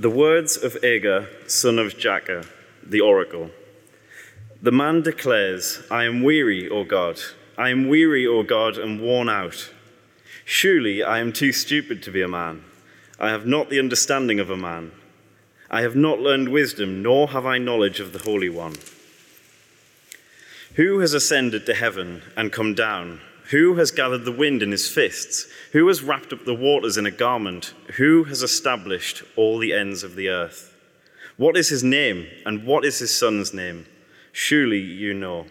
The words of Agur, son of Jakeh, the oracle. The man declares, I am weary, O God. I am weary, O God, and worn out. Surely I am too stupid to be a man. I have not the understanding of a man. I have not learned wisdom, nor have I knowledge of the Holy One. Who has ascended to heaven and come down? Who has gathered the wind in his fists? Who has wrapped up the waters in a garment? Who has established all the ends of the earth? What is his name, and what is his son's name? Surely you know.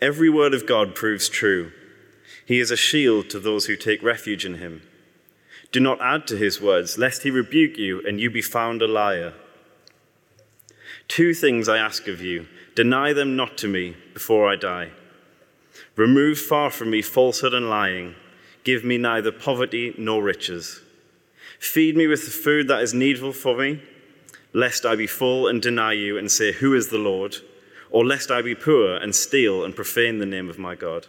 Every word of God proves true. He is a shield to those who take refuge in him. Do not add to his words, lest he rebuke you and you be found a liar. Two things I ask of you deny them not to me before I die. Remove far from me falsehood and lying. Give me neither poverty nor riches. Feed me with the food that is needful for me, lest I be full and deny you and say, Who is the Lord? Or lest I be poor and steal and profane the name of my God.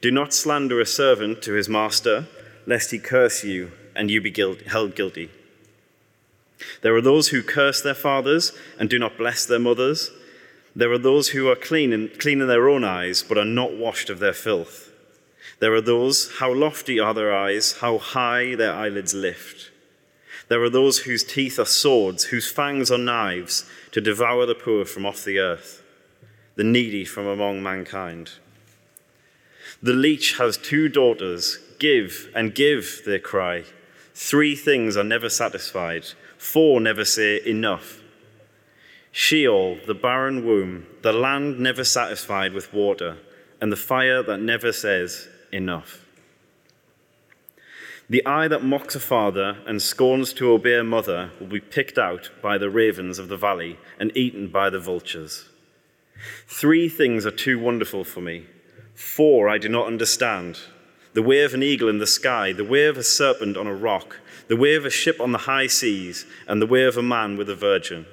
Do not slander a servant to his master, lest he curse you and you be guilt- held guilty. There are those who curse their fathers and do not bless their mothers. There are those who are clean in, clean in their own eyes, but are not washed of their filth. There are those, how lofty are their eyes, how high their eyelids lift. There are those whose teeth are swords, whose fangs are knives, to devour the poor from off the earth, the needy from among mankind. The leech has two daughters. Give and give, they cry. Three things are never satisfied, four never say enough. Sheol, the barren womb, the land never satisfied with water, and the fire that never says enough. The eye that mocks a father and scorns to obey a mother will be picked out by the ravens of the valley and eaten by the vultures. Three things are too wonderful for me. Four I do not understand the way of an eagle in the sky, the way of a serpent on a rock, the way of a ship on the high seas, and the way of a man with a virgin.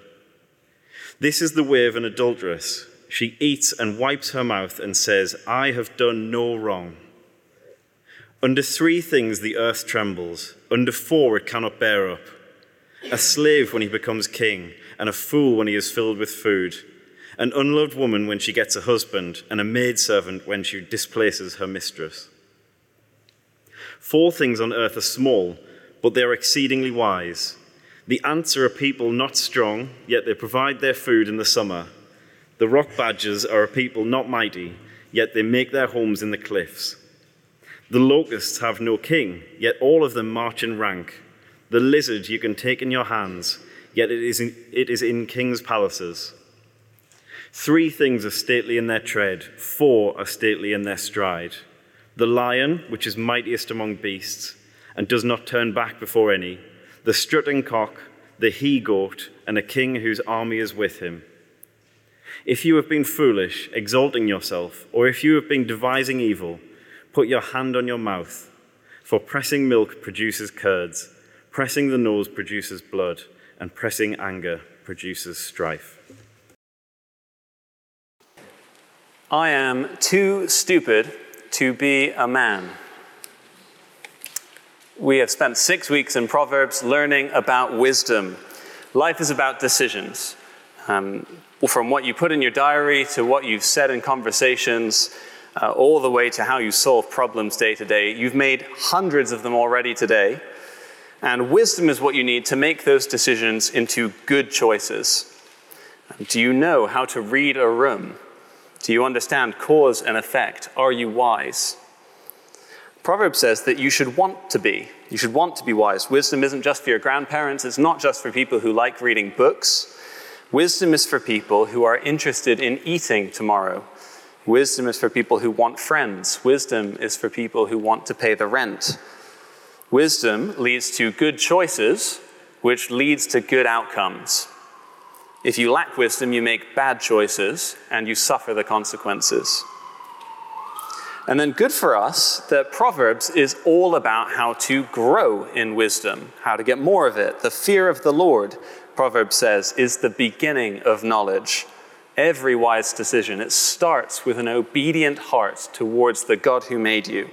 This is the way of an adulteress. She eats and wipes her mouth and says, I have done no wrong. Under three things the earth trembles, under four it cannot bear up a slave when he becomes king, and a fool when he is filled with food, an unloved woman when she gets a husband, and a maidservant when she displaces her mistress. Four things on earth are small, but they are exceedingly wise. The ants are a people not strong, yet they provide their food in the summer. The rock badgers are a people not mighty, yet they make their homes in the cliffs. The locusts have no king, yet all of them march in rank. The lizard you can take in your hands, yet it is in, it is in kings' palaces. Three things are stately in their tread, four are stately in their stride the lion, which is mightiest among beasts, and does not turn back before any, the strutting cock, the he goat, and a king whose army is with him. If you have been foolish, exalting yourself, or if you have been devising evil, put your hand on your mouth, for pressing milk produces curds, pressing the nose produces blood, and pressing anger produces strife. I am too stupid to be a man. We have spent six weeks in Proverbs learning about wisdom. Life is about decisions. Um, from what you put in your diary to what you've said in conversations, uh, all the way to how you solve problems day to day. You've made hundreds of them already today. And wisdom is what you need to make those decisions into good choices. Do you know how to read a room? Do you understand cause and effect? Are you wise? Proverbs says that you should want to be. You should want to be wise. Wisdom isn't just for your grandparents, it's not just for people who like reading books. Wisdom is for people who are interested in eating tomorrow. Wisdom is for people who want friends. Wisdom is for people who want to pay the rent. Wisdom leads to good choices, which leads to good outcomes. If you lack wisdom, you make bad choices and you suffer the consequences. And then, good for us that Proverbs is all about how to grow in wisdom, how to get more of it. The fear of the Lord, Proverbs says, is the beginning of knowledge. Every wise decision, it starts with an obedient heart towards the God who made you.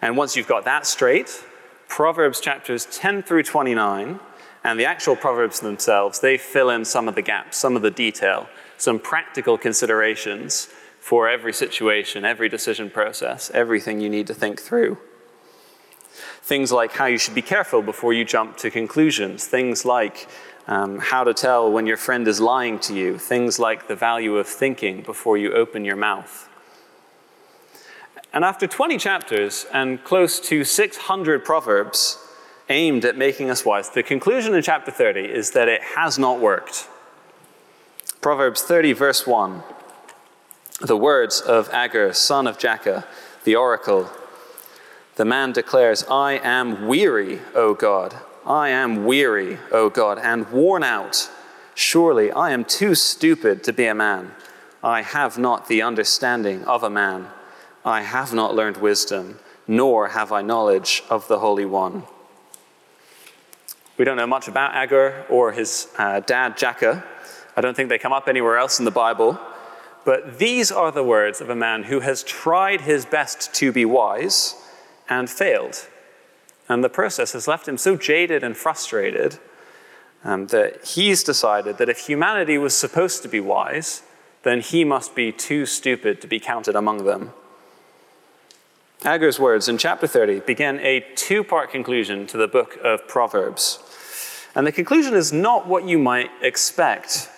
And once you've got that straight, Proverbs chapters 10 through 29 and the actual Proverbs themselves, they fill in some of the gaps, some of the detail, some practical considerations for every situation, every decision process, everything you need to think through. Things like how you should be careful before you jump to conclusions, things like um, how to tell when your friend is lying to you, things like the value of thinking before you open your mouth. And after 20 chapters and close to 600 proverbs aimed at making us wise, the conclusion in chapter 30 is that it has not worked. Proverbs 30, verse 1 the words of Agur, son of Jakeh, the oracle. The man declares, I am weary, O God. I am weary, O God, and worn out. Surely I am too stupid to be a man. I have not the understanding of a man. I have not learned wisdom, nor have I knowledge of the Holy One. We don't know much about Agur or his uh, dad, Jakeh. I don't think they come up anywhere else in the Bible. But these are the words of a man who has tried his best to be wise and failed. And the process has left him so jaded and frustrated um, that he's decided that if humanity was supposed to be wise, then he must be too stupid to be counted among them. Agur's words in chapter 30 begin a two part conclusion to the book of Proverbs. And the conclusion is not what you might expect,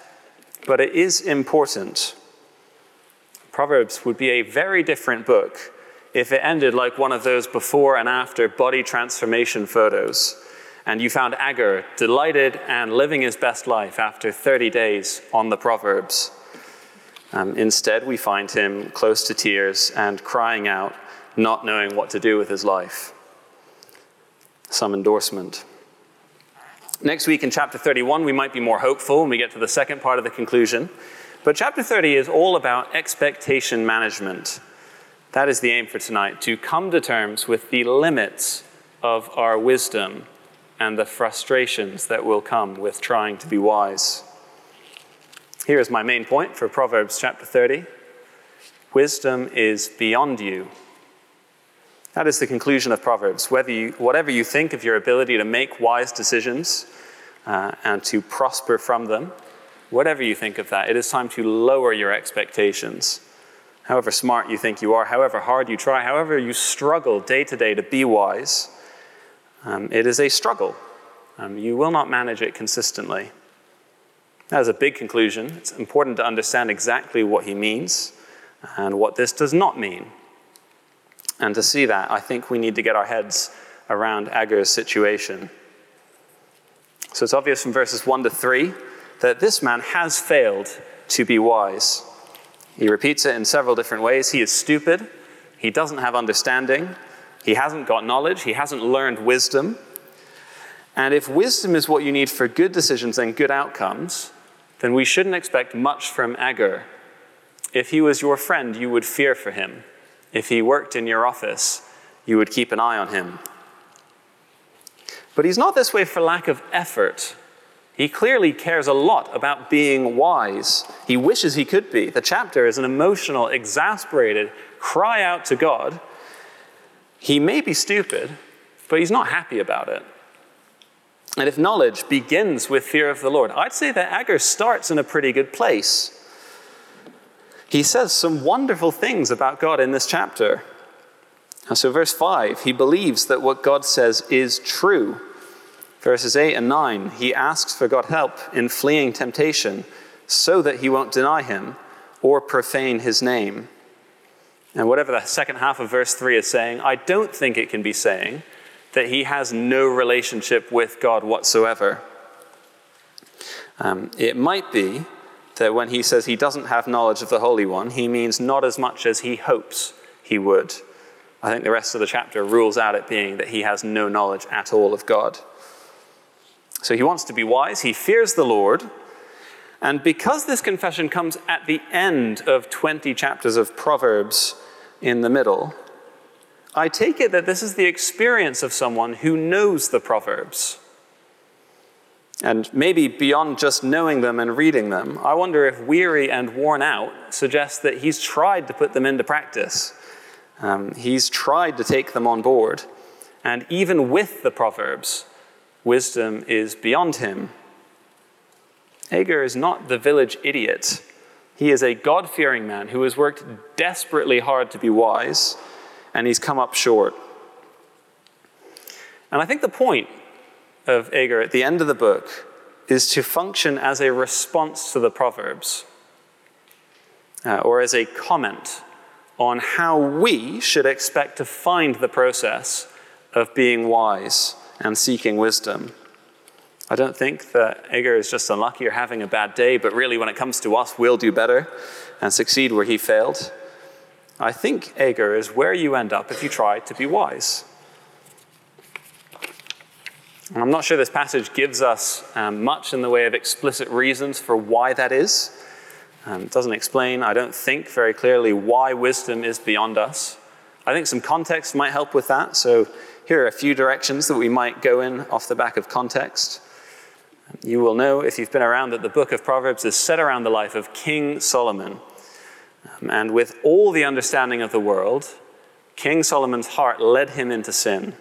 but it is important. Proverbs would be a very different book if it ended like one of those before and after body transformation photos, and you found Agur delighted and living his best life after 30 days on the Proverbs. Um, instead, we find him close to tears and crying out, not knowing what to do with his life. Some endorsement. Next week in chapter 31, we might be more hopeful when we get to the second part of the conclusion. But chapter 30 is all about expectation management. That is the aim for tonight to come to terms with the limits of our wisdom and the frustrations that will come with trying to be wise. Here is my main point for Proverbs chapter 30 Wisdom is beyond you. That is the conclusion of Proverbs. You, whatever you think of your ability to make wise decisions uh, and to prosper from them, whatever you think of that, it is time to lower your expectations. However smart you think you are, however hard you try, however you struggle day to day to be wise, um, it is a struggle. Um, you will not manage it consistently. That is a big conclusion. It's important to understand exactly what he means and what this does not mean. And to see that, I think we need to get our heads around Agur's situation. So it's obvious from verses 1 to 3 that this man has failed to be wise. He repeats it in several different ways. He is stupid. He doesn't have understanding. He hasn't got knowledge. He hasn't learned wisdom. And if wisdom is what you need for good decisions and good outcomes, then we shouldn't expect much from Agur. If he was your friend, you would fear for him. If he worked in your office, you would keep an eye on him. But he's not this way for lack of effort he clearly cares a lot about being wise. He wishes he could be. The chapter is an emotional, exasperated cry out to God. He may be stupid, but he's not happy about it. And if knowledge begins with fear of the Lord, I'd say that Agur starts in a pretty good place. He says some wonderful things about God in this chapter. And so, verse 5, he believes that what God says is true. Verses 8 and 9, he asks for God's help in fleeing temptation so that he won't deny him or profane his name. And whatever the second half of verse 3 is saying, I don't think it can be saying that he has no relationship with God whatsoever. Um, it might be that when he says he doesn't have knowledge of the Holy One, he means not as much as he hopes he would. I think the rest of the chapter rules out it being that he has no knowledge at all of God. So he wants to be wise, he fears the Lord. And because this confession comes at the end of 20 chapters of Proverbs in the middle, I take it that this is the experience of someone who knows the Proverbs. And maybe beyond just knowing them and reading them, I wonder if weary and worn out suggests that he's tried to put them into practice. Um, he's tried to take them on board, And even with the Proverbs, wisdom is beyond him. Agur is not the village idiot. He is a God fearing man who has worked desperately hard to be wise, and he's come up short. And I think the point of Agur at the end of the book is to function as a response to the Proverbs, uh, or as a comment on how we should expect to find the process of being wise and seeking wisdom. I don't think that Agur is just unlucky or having a bad day, but really, when it comes to us, we'll do better and succeed where he failed. I think Agur is where you end up if you try to be wise. And I'm not sure this passage gives us um, much in the way of explicit reasons for why that is. Um, it doesn't explain, I don't think, very clearly why wisdom is beyond us. I think some context might help with that. So here are a few directions that we might go in off the back of context. You will know, if you've been around, that the book of Proverbs is set around the life of King Solomon. Um, and with all the understanding of the world, King Solomon's heart led him into sin.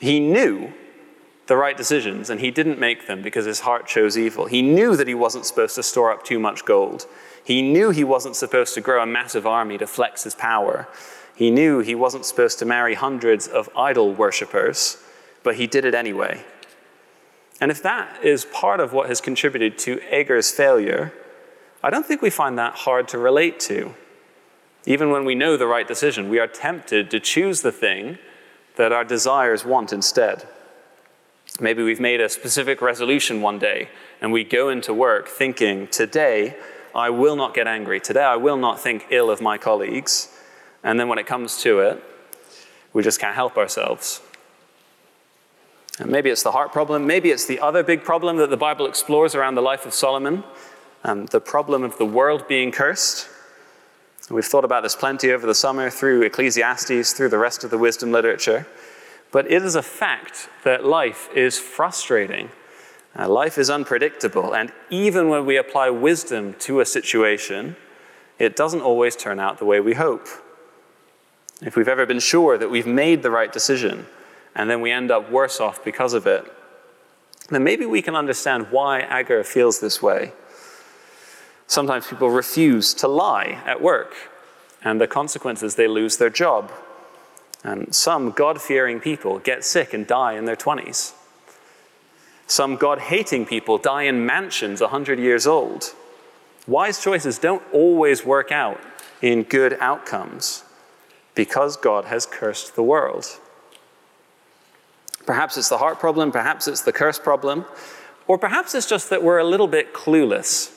He knew the right decisions and he didn't make them because his heart chose evil. He knew that he wasn't supposed to store up too much gold. He knew he wasn't supposed to grow a massive army to flex his power. He knew he wasn't supposed to marry hundreds of idol worshippers, but he did it anyway. And if that is part of what has contributed to Agur's failure, I don't think we find that hard to relate to. Even when we know the right decision, we are tempted to choose the thing that our desires want instead. Maybe we've made a specific resolution one day and we go into work thinking, today I will not get angry. Today I will not think ill of my colleagues. And then when it comes to it, we just can't help ourselves. And maybe it's the heart problem. Maybe it's the other big problem that the Bible explores around the life of Solomon um, the problem of the world being cursed. We've thought about this plenty over the summer through Ecclesiastes, through the rest of the wisdom literature. But it is a fact that life is frustrating. Uh, life is unpredictable. And even when we apply wisdom to a situation, it doesn't always turn out the way we hope if we've ever been sure that we've made the right decision and then we end up worse off because of it, then maybe we can understand why Agur feels this way. Sometimes people refuse to lie at work, and the consequence is they lose their job. And some God fearing people get sick and die in their 20s. Some God hating people die in mansions 100 years old. Wise choices don't always work out in good outcomes because God has cursed the world. Perhaps it's the heart problem, perhaps it's the curse problem, or perhaps it's just that we're a little bit clueless.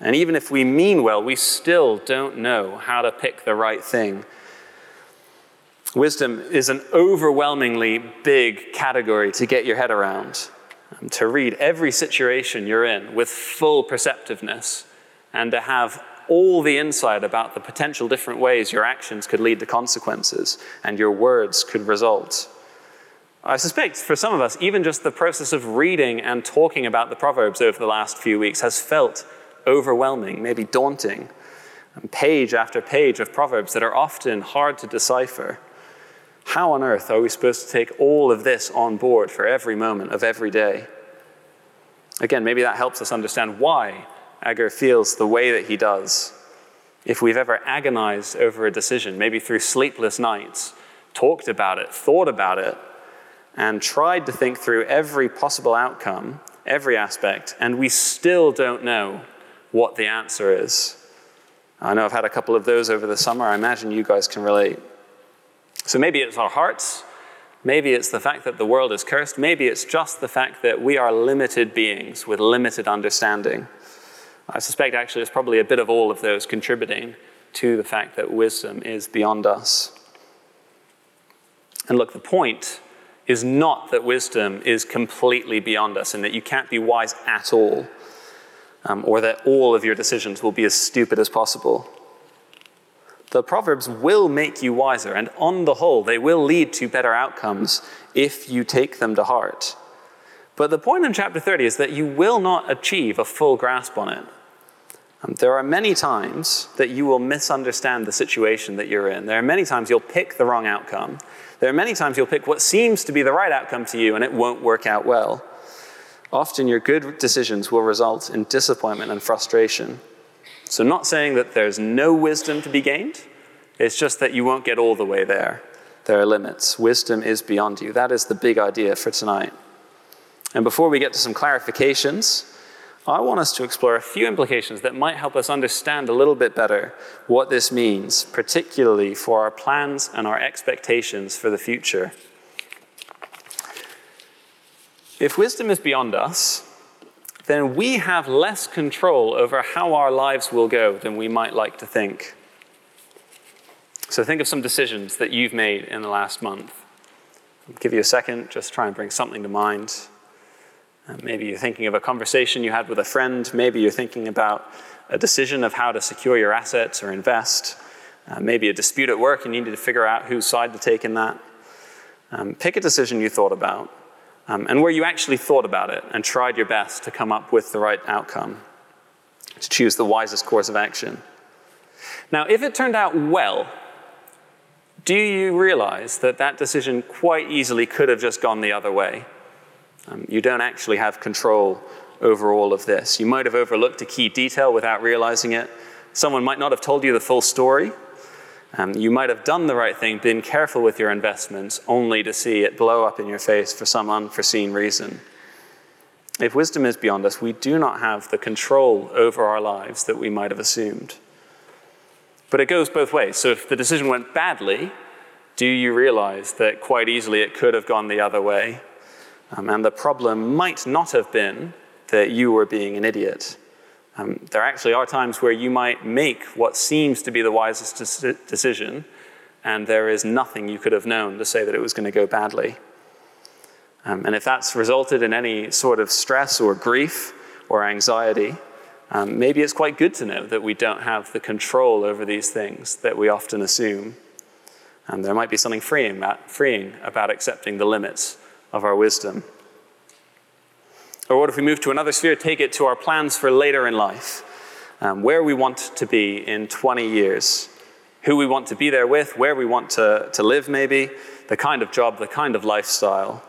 And even if we mean well, we still don't know how to pick the right thing. Wisdom is an overwhelmingly big category to get your head around, um, to read every situation you're in with full perceptiveness, and to have all the insight about the potential different ways your actions could lead to consequences and your words could result. I suspect for some of us, even just the process of reading and talking about the Proverbs over the last few weeks has felt overwhelming, maybe daunting. And page after page of Proverbs that are often hard to decipher. How on earth are we supposed to take all of this on board for every moment of every day? Again, maybe that helps us understand why Agur feels the way that he does. If we've ever agonized over a decision, maybe through sleepless nights, talked about it, thought about it, and tried to think through every possible outcome, every aspect, and we still don't know what the answer is. I know I've had a couple of those over the summer. I imagine you guys can relate. So maybe it's our hearts. Maybe it's the fact that the world is cursed. Maybe it's just the fact that we are limited beings with limited understanding. I suspect actually it's probably a bit of all of those contributing to the fact that wisdom is beyond us. And look, the point is not that wisdom is completely beyond us and that you can't be wise at all, um, or that all of your decisions will be as stupid as possible. The Proverbs will make you wiser, and on the whole, they will lead to better outcomes if you take them to heart. But the point in chapter 30 is that you will not achieve a full grasp on it. Um, there are many times that you will misunderstand the situation that you're in. There are many times you'll pick the wrong outcome. There are many times you'll pick what seems to be the right outcome to you and it won't work out well. Often your good decisions will result in disappointment and frustration. So, not saying that there's no wisdom to be gained, it's just that you won't get all the way there. There are limits. Wisdom is beyond you. That is the big idea for tonight. And before we get to some clarifications, I want us to explore a few implications that might help us understand a little bit better what this means, particularly for our plans and our expectations for the future. If wisdom is beyond us, then we have less control over how our lives will go than we might like to think. So think of some decisions that you've made in the last month. I'll give you a second, just try and bring something to mind. Maybe you're thinking of a conversation you had with a friend. Maybe you're thinking about a decision of how to secure your assets or invest. Uh, maybe a dispute at work and you need to figure out whose side to take in that. Um, pick a decision you thought about um, and where you actually thought about it and tried your best to come up with the right outcome, to choose the wisest course of action. Now, if it turned out well, do you realize that that decision quite easily could have just gone the other way? Um, you don't actually have control over all of this. You might have overlooked a key detail without realizing it. Someone might not have told you the full story. Um, you might have done the right thing, been careful with your investments, only to see it blow up in your face for some unforeseen reason. If wisdom is beyond us, we do not have the control over our lives that we might have assumed. But it goes both ways. So if the decision went badly, do you realize that quite easily it could have gone the other way? Um, and the problem might not have been that you were being an idiot. Um, there actually are times where you might make what seems to be the wisest de- decision, and there is nothing you could have known to say that it was going to go badly. Um, and if that's resulted in any sort of stress or grief or anxiety, um, maybe it's quite good to know that we don't have the control over these things that we often assume. And there might be something freeing about, freeing about accepting the limits of our wisdom? Or what if we move to another sphere, take it to our plans for later in life, um, where we want to be in 20 years, who we want to be there with, where we want to, to live, maybe, the kind of job, the kind of lifestyle.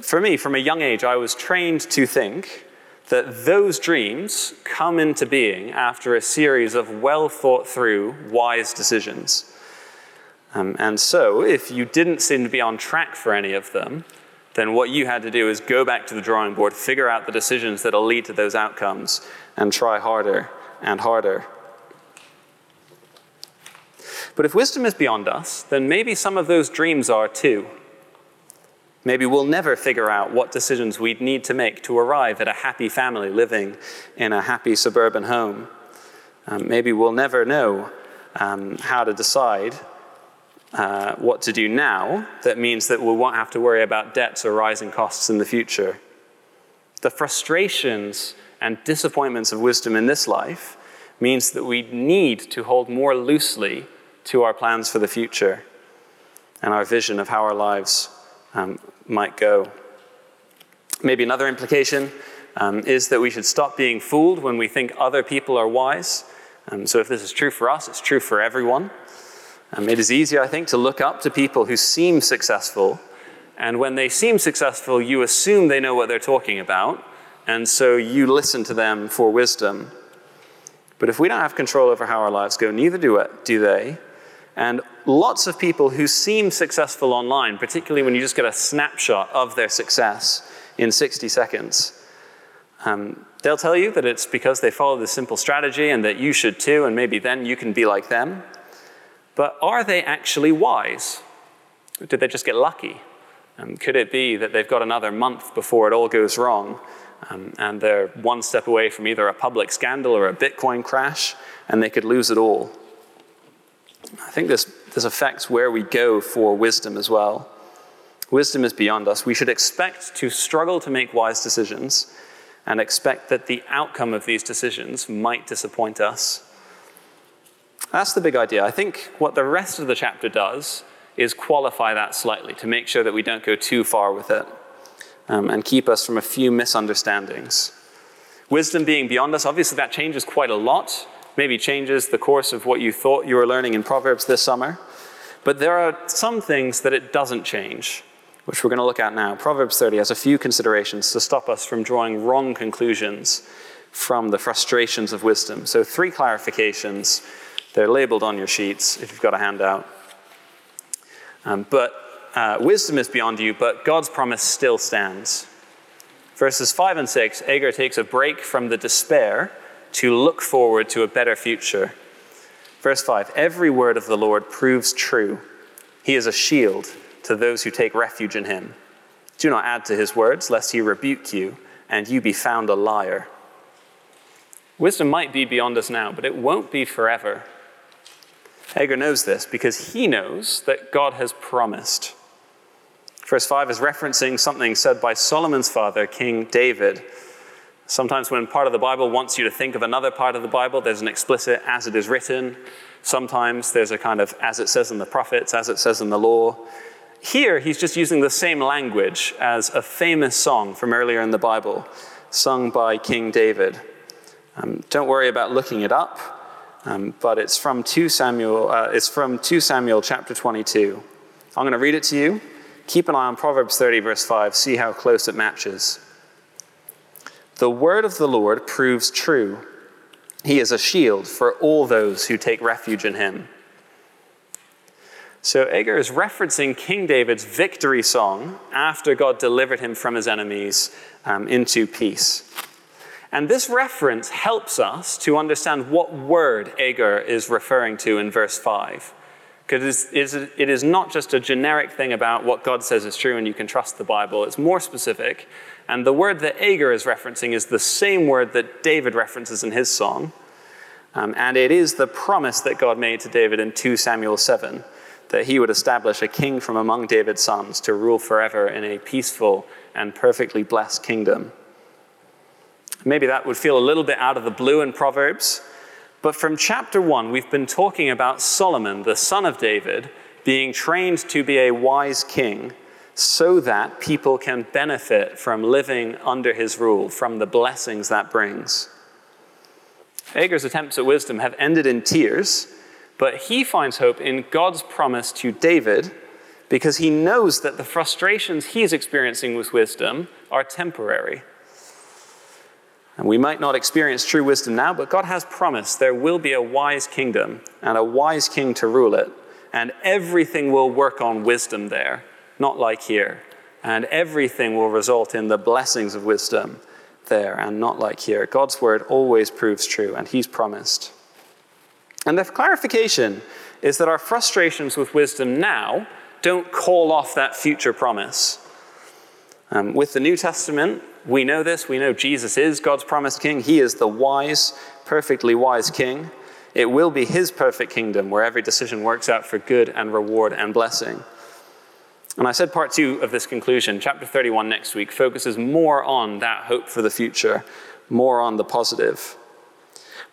For me, from a young age, I was trained to think that those dreams come into being after a series of well thought through, wise decisions. Um, and so, if you didn't seem to be on track for any of them, then what you had to do is go back to the drawing board, figure out the decisions that'll lead to those outcomes, and try harder and harder. But if wisdom is beyond us, then maybe some of those dreams are too. Maybe we'll never figure out what decisions we'd need to make to arrive at a happy family living in a happy suburban home. Um, maybe we'll never know um, how to decide uh, what to do now that means that we won't have to worry about debts or rising costs in the future. The frustrations and disappointments of wisdom in this life means that we need to hold more loosely to our plans for the future and our vision of how our lives um, might go. Maybe another implication um, is that we should stop being fooled when we think other people are wise. Um, so, if this is true for us, it's true for everyone. Um, it is easier, I think, to look up to people who seem successful. And when they seem successful, you assume they know what they're talking about. And so you listen to them for wisdom. But if we don't have control over how our lives go, neither do, it, do they. And lots of people who seem successful online, particularly when you just get a snapshot of their success in 60 seconds, um, they'll tell you that it's because they follow this simple strategy and that you should too, and maybe then you can be like them. But are they actually wise? Did they just get lucky? Um, could it be that they've got another month before it all goes wrong um, and they're one step away from either a public scandal or a Bitcoin crash and they could lose it all? I think this, this affects where we go for wisdom as well. Wisdom is beyond us. We should expect to struggle to make wise decisions and expect that the outcome of these decisions might disappoint us. That's the big idea. I think what the rest of the chapter does is qualify that slightly to make sure that we don't go too far with it um, and keep us from a few misunderstandings. Wisdom being beyond us, obviously that changes quite a lot. Maybe changes the course of what you thought you were learning in Proverbs this summer. But there are some things that it doesn't change, which we're going to look at now. Proverbs 30 has a few considerations to stop us from drawing wrong conclusions from the frustrations of wisdom. So, three clarifications. They're labeled on your sheets if you've got a handout. Um, but uh, wisdom is beyond you, but God's promise still stands. Verses 5 and 6, Agur takes a break from the despair to look forward to a better future. Verse 5 Every word of the Lord proves true. He is a shield to those who take refuge in him. Do not add to his words, lest he rebuke you and you be found a liar. Wisdom might be beyond us now, but it won't be forever. Agur knows this because he knows that God has promised. Verse 5 is referencing something said by Solomon's father, King David. Sometimes, when part of the Bible wants you to think of another part of the Bible, there's an explicit as it is written. Sometimes there's a kind of as it says in the prophets, as it says in the law. Here, he's just using the same language as a famous song from earlier in the Bible, sung by King David. Um, don't worry about looking it up, um, but it's from 2 Samuel. Uh, it's from 2 Samuel chapter 22. I'm going to read it to you. Keep an eye on Proverbs 30, verse 5. See how close it matches. The word of the Lord proves true. He is a shield for all those who take refuge in him. So Agur is referencing King David's victory song after God delivered him from his enemies um, into peace. And this reference helps us to understand what word Agur is referring to in verse 5. Because it is not just a generic thing about what God says is true and you can trust the Bible, it's more specific. And the word that Agur is referencing is the same word that David references in his song. Um, and it is the promise that God made to David in 2 Samuel 7 that he would establish a king from among David's sons to rule forever in a peaceful and perfectly blessed kingdom. Maybe that would feel a little bit out of the blue in Proverbs. But from chapter 1, we've been talking about Solomon, the son of David, being trained to be a wise king so that people can benefit from living under his rule, from the blessings that brings. Agur's attempts at wisdom have ended in tears, but he finds hope in God's promise to David because he knows that the frustrations he's experiencing with wisdom are temporary. And we might not experience true wisdom now, but God has promised there will be a wise kingdom and a wise king to rule it. And everything will work on wisdom there, not like here. And everything will result in the blessings of wisdom there and not like here. God's word always proves true, and He's promised. And the clarification is that our frustrations with wisdom now don't call off that future promise. Um, with the New Testament, we know this. We know Jesus is God's promised king. He is the wise, perfectly wise king. It will be his perfect kingdom where every decision works out for good and reward and blessing. And I said part two of this conclusion, chapter 31 next week, focuses more on that hope for the future, more on the positive.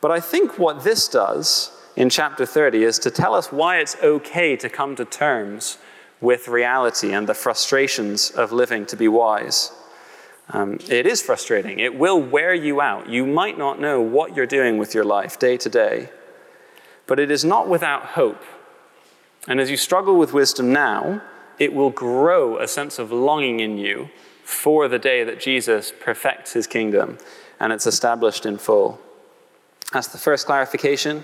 But I think what this does in chapter 30 is to tell us why it's okay to come to terms with reality and the frustrations of living to be wise. Um, it is frustrating. It will wear you out. You might not know what you're doing with your life day to day, but it is not without hope. And as you struggle with wisdom now, it will grow a sense of longing in you for the day that Jesus perfects his kingdom and it's established in full. That's the first clarification.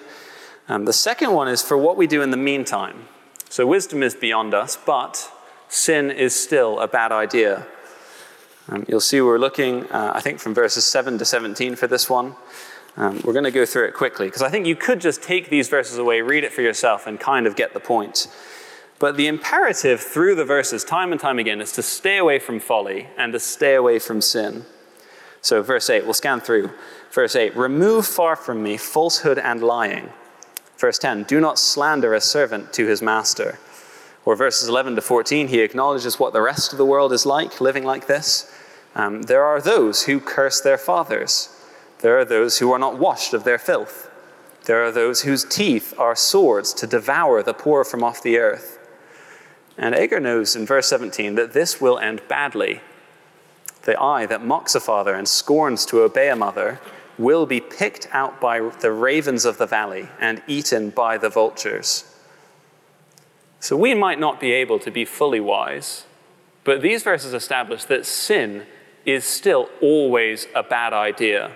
Um, the second one is for what we do in the meantime. So, wisdom is beyond us, but sin is still a bad idea. Um, you'll see we're looking, uh, I think, from verses 7 to 17 for this one. Um, we're going to go through it quickly because I think you could just take these verses away, read it for yourself, and kind of get the point. But the imperative through the verses, time and time again, is to stay away from folly and to stay away from sin. So, verse 8, we'll scan through. Verse 8 Remove far from me falsehood and lying. Verse 10 Do not slander a servant to his master. Or verses 11 to 14, he acknowledges what the rest of the world is like, living like this. Um, there are those who curse their fathers. There are those who are not washed of their filth. There are those whose teeth are swords to devour the poor from off the earth. And Agur knows in verse 17 that this will end badly. the eye that mocks a father and scorns to obey a mother, will be picked out by the ravens of the valley and eaten by the vultures. So we might not be able to be fully wise, but these verses establish that sin is still always a bad idea.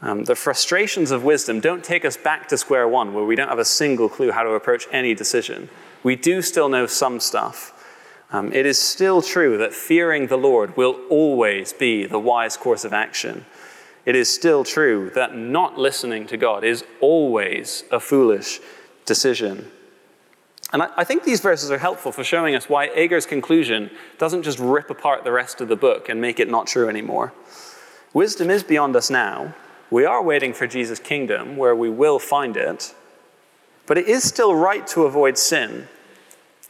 Um, the frustrations of wisdom don't take us back to square one where we don't have a single clue how to approach any decision. We do still know some stuff. Um, it is still true that fearing the Lord will always be the wise course of action it is still true that not listening to God is always a foolish decision. And I, I, think these verses are helpful for showing us why Agur's conclusion doesn't just rip apart the rest of the book and make it not true anymore. Wisdom is beyond us now. We are waiting for Jesus' kingdom where we will find it. But it is still right to avoid sin.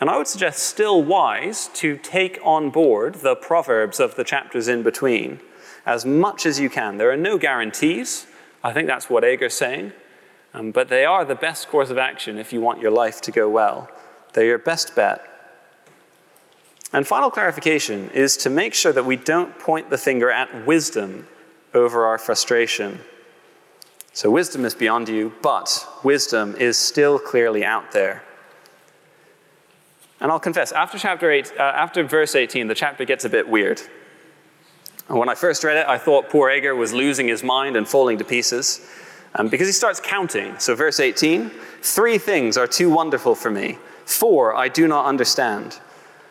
And I would suggest still wise to take on board the proverbs of the chapters in between as much as you can. There are no guarantees. I think that's what Agur's saying. Um, but they are the best course of action if you want your life to go well. They're your best bet. And final clarification is to make sure that we don't point the finger at wisdom over our frustration. So, wisdom is beyond you, but wisdom is still clearly out there. And I'll confess, after chapter 8, uh, after verse 18, the chapter gets a bit weird. When I first read it, I thought poor Agur was losing his mind and falling to pieces um, because he starts counting. So, verse 18 three things are too wonderful for me, four I do not understand.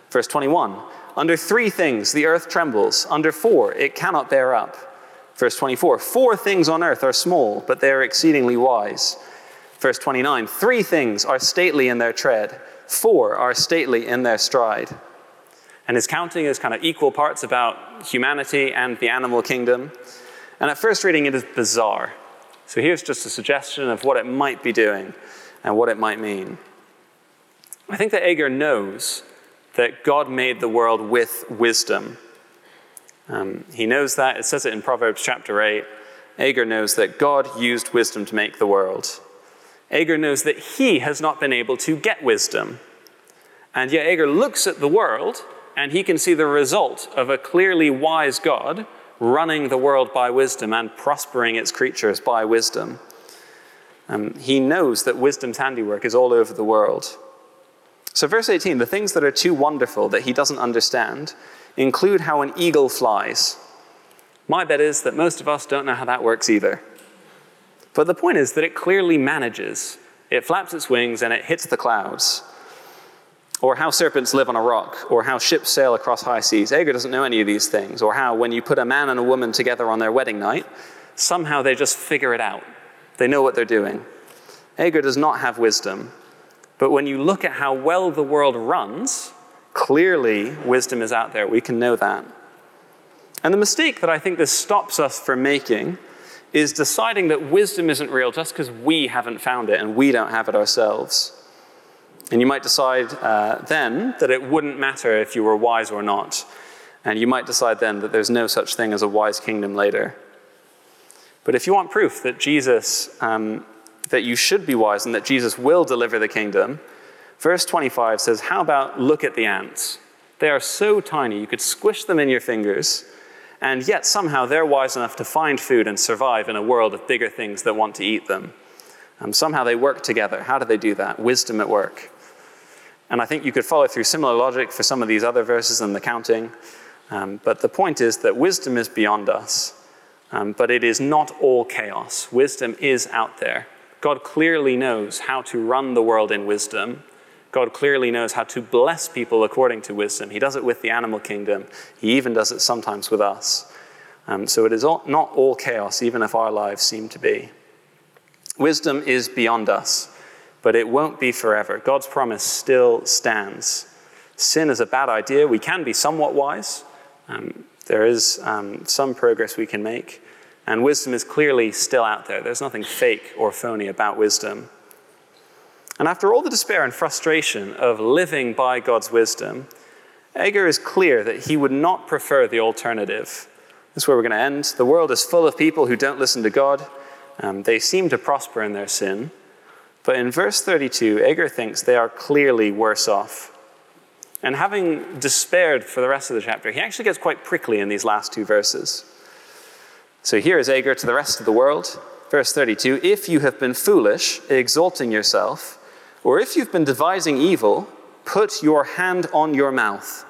Verse 21 under three things the earth trembles, under four it cannot bear up. Verse 24 four things on earth are small, but they are exceedingly wise. Verse 29 three things are stately in their tread, four are stately in their stride. And his counting is kind of equal parts about humanity and the animal kingdom. And at first reading, it is bizarre. So here's just a suggestion of what it might be doing and what it might mean. I think that Agur knows that God made the world with wisdom. Um, he knows that. It says it in Proverbs chapter 8. Agur knows that God used wisdom to make the world. Agur knows that he has not been able to get wisdom. And yet Agur looks at the world and he can see the result of a clearly wise God running the world by wisdom and prospering its creatures by wisdom. Um, he knows that wisdom's handiwork is all over the world. So, verse 18 the things that are too wonderful that he doesn't understand include how an eagle flies. My bet is that most of us don't know how that works either. But the point is that it clearly manages. It flaps its wings and it hits the clouds or how serpents live on a rock, or how ships sail across high seas. Agur doesn't know any of these things, or how when you put a man and a woman together on their wedding night, somehow they just figure it out. They know what they're doing. Agur does not have wisdom. But when you look at how well the world runs, clearly wisdom is out there. We can know that. And the mistake that I think this stops us from making is deciding that wisdom isn't real just because we haven't found it and we don't have it ourselves. And you might decide uh, then that it wouldn't matter if you were wise or not. And you might decide then that there's no such thing as a wise kingdom later. But if you want proof that Jesus, um, that you should be wise and that Jesus will deliver the kingdom, verse 25 says, How about look at the ants? They are so tiny, you could squish them in your fingers, and yet somehow they're wise enough to find food and survive in a world of bigger things that want to eat them. Um, somehow they work together. How do they do that? Wisdom at work. And I think you could follow through similar logic for some of these other verses in the counting. Um, but the point is that wisdom is beyond us. Um, but it is not all chaos. Wisdom is out there. God clearly knows how to run the world in wisdom. God clearly knows how to bless people according to wisdom. He does it with the animal kingdom, He even does it sometimes with us. Um, so it is all, not all chaos, even if our lives seem to be. Wisdom is beyond us but it won't be forever. God's promise still stands. Sin is a bad idea. We can be somewhat wise. Um, there is um, some progress we can make. And wisdom is clearly still out there. There's nothing fake or phony about wisdom. And after all the despair and frustration of living by God's wisdom, Agur is clear that he would not prefer the alternative. This is where we're going to end. The world is full of people who don't listen to God. Um, they seem to prosper in their sin. But in verse 32, Agur thinks they are clearly worse off. And having despaired for the rest of the chapter, he actually gets quite prickly in these last two verses. So here is Agur to the rest of the world. Verse 32 If you have been foolish, exalting yourself, or if you've been devising evil, put your hand on your mouth.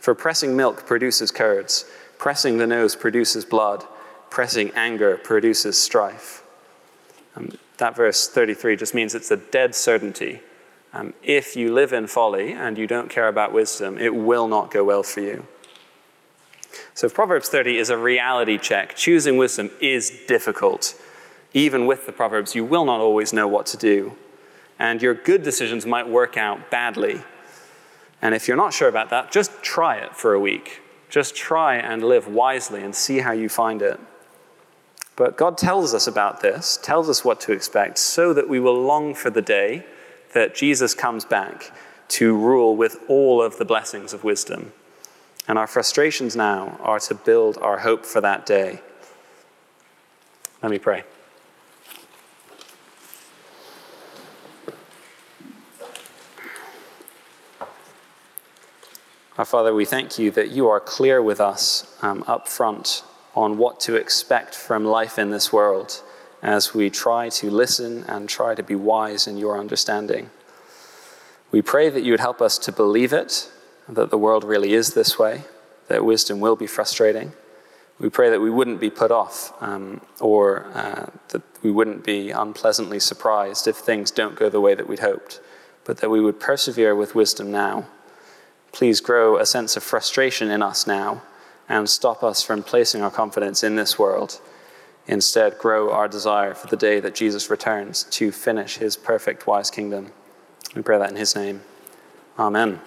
For pressing milk produces curds, pressing the nose produces blood, pressing anger produces strife. Um, that verse 33 just means it's a dead certainty. Um, if you live in folly and you don't care about wisdom, it will not go well for you. So, Proverbs 30 is a reality check. Choosing wisdom is difficult. Even with the Proverbs, you will not always know what to do. And your good decisions might work out badly. And if you're not sure about that, just try it for a week. Just try and live wisely and see how you find it. But God tells us about this, tells us what to expect, so that we will long for the day that Jesus comes back to rule with all of the blessings of wisdom. And our frustrations now are to build our hope for that day. Let me pray. Our Father, we thank you that you are clear with us um, up front on what to expect from life in this world as we try to listen and try to be wise in your understanding. We pray that you would help us to believe it that the world really is this way, that wisdom will be frustrating. We pray that we wouldn't be put off um, or uh, that we wouldn't be unpleasantly surprised if things don't go the way that we'd hoped, but that we would persevere with wisdom now. Please grow a sense of frustration in us now and stop us from placing our confidence in this world. Instead, grow our desire for the day that Jesus returns to finish his perfect, wise kingdom. We pray that in his name. Amen.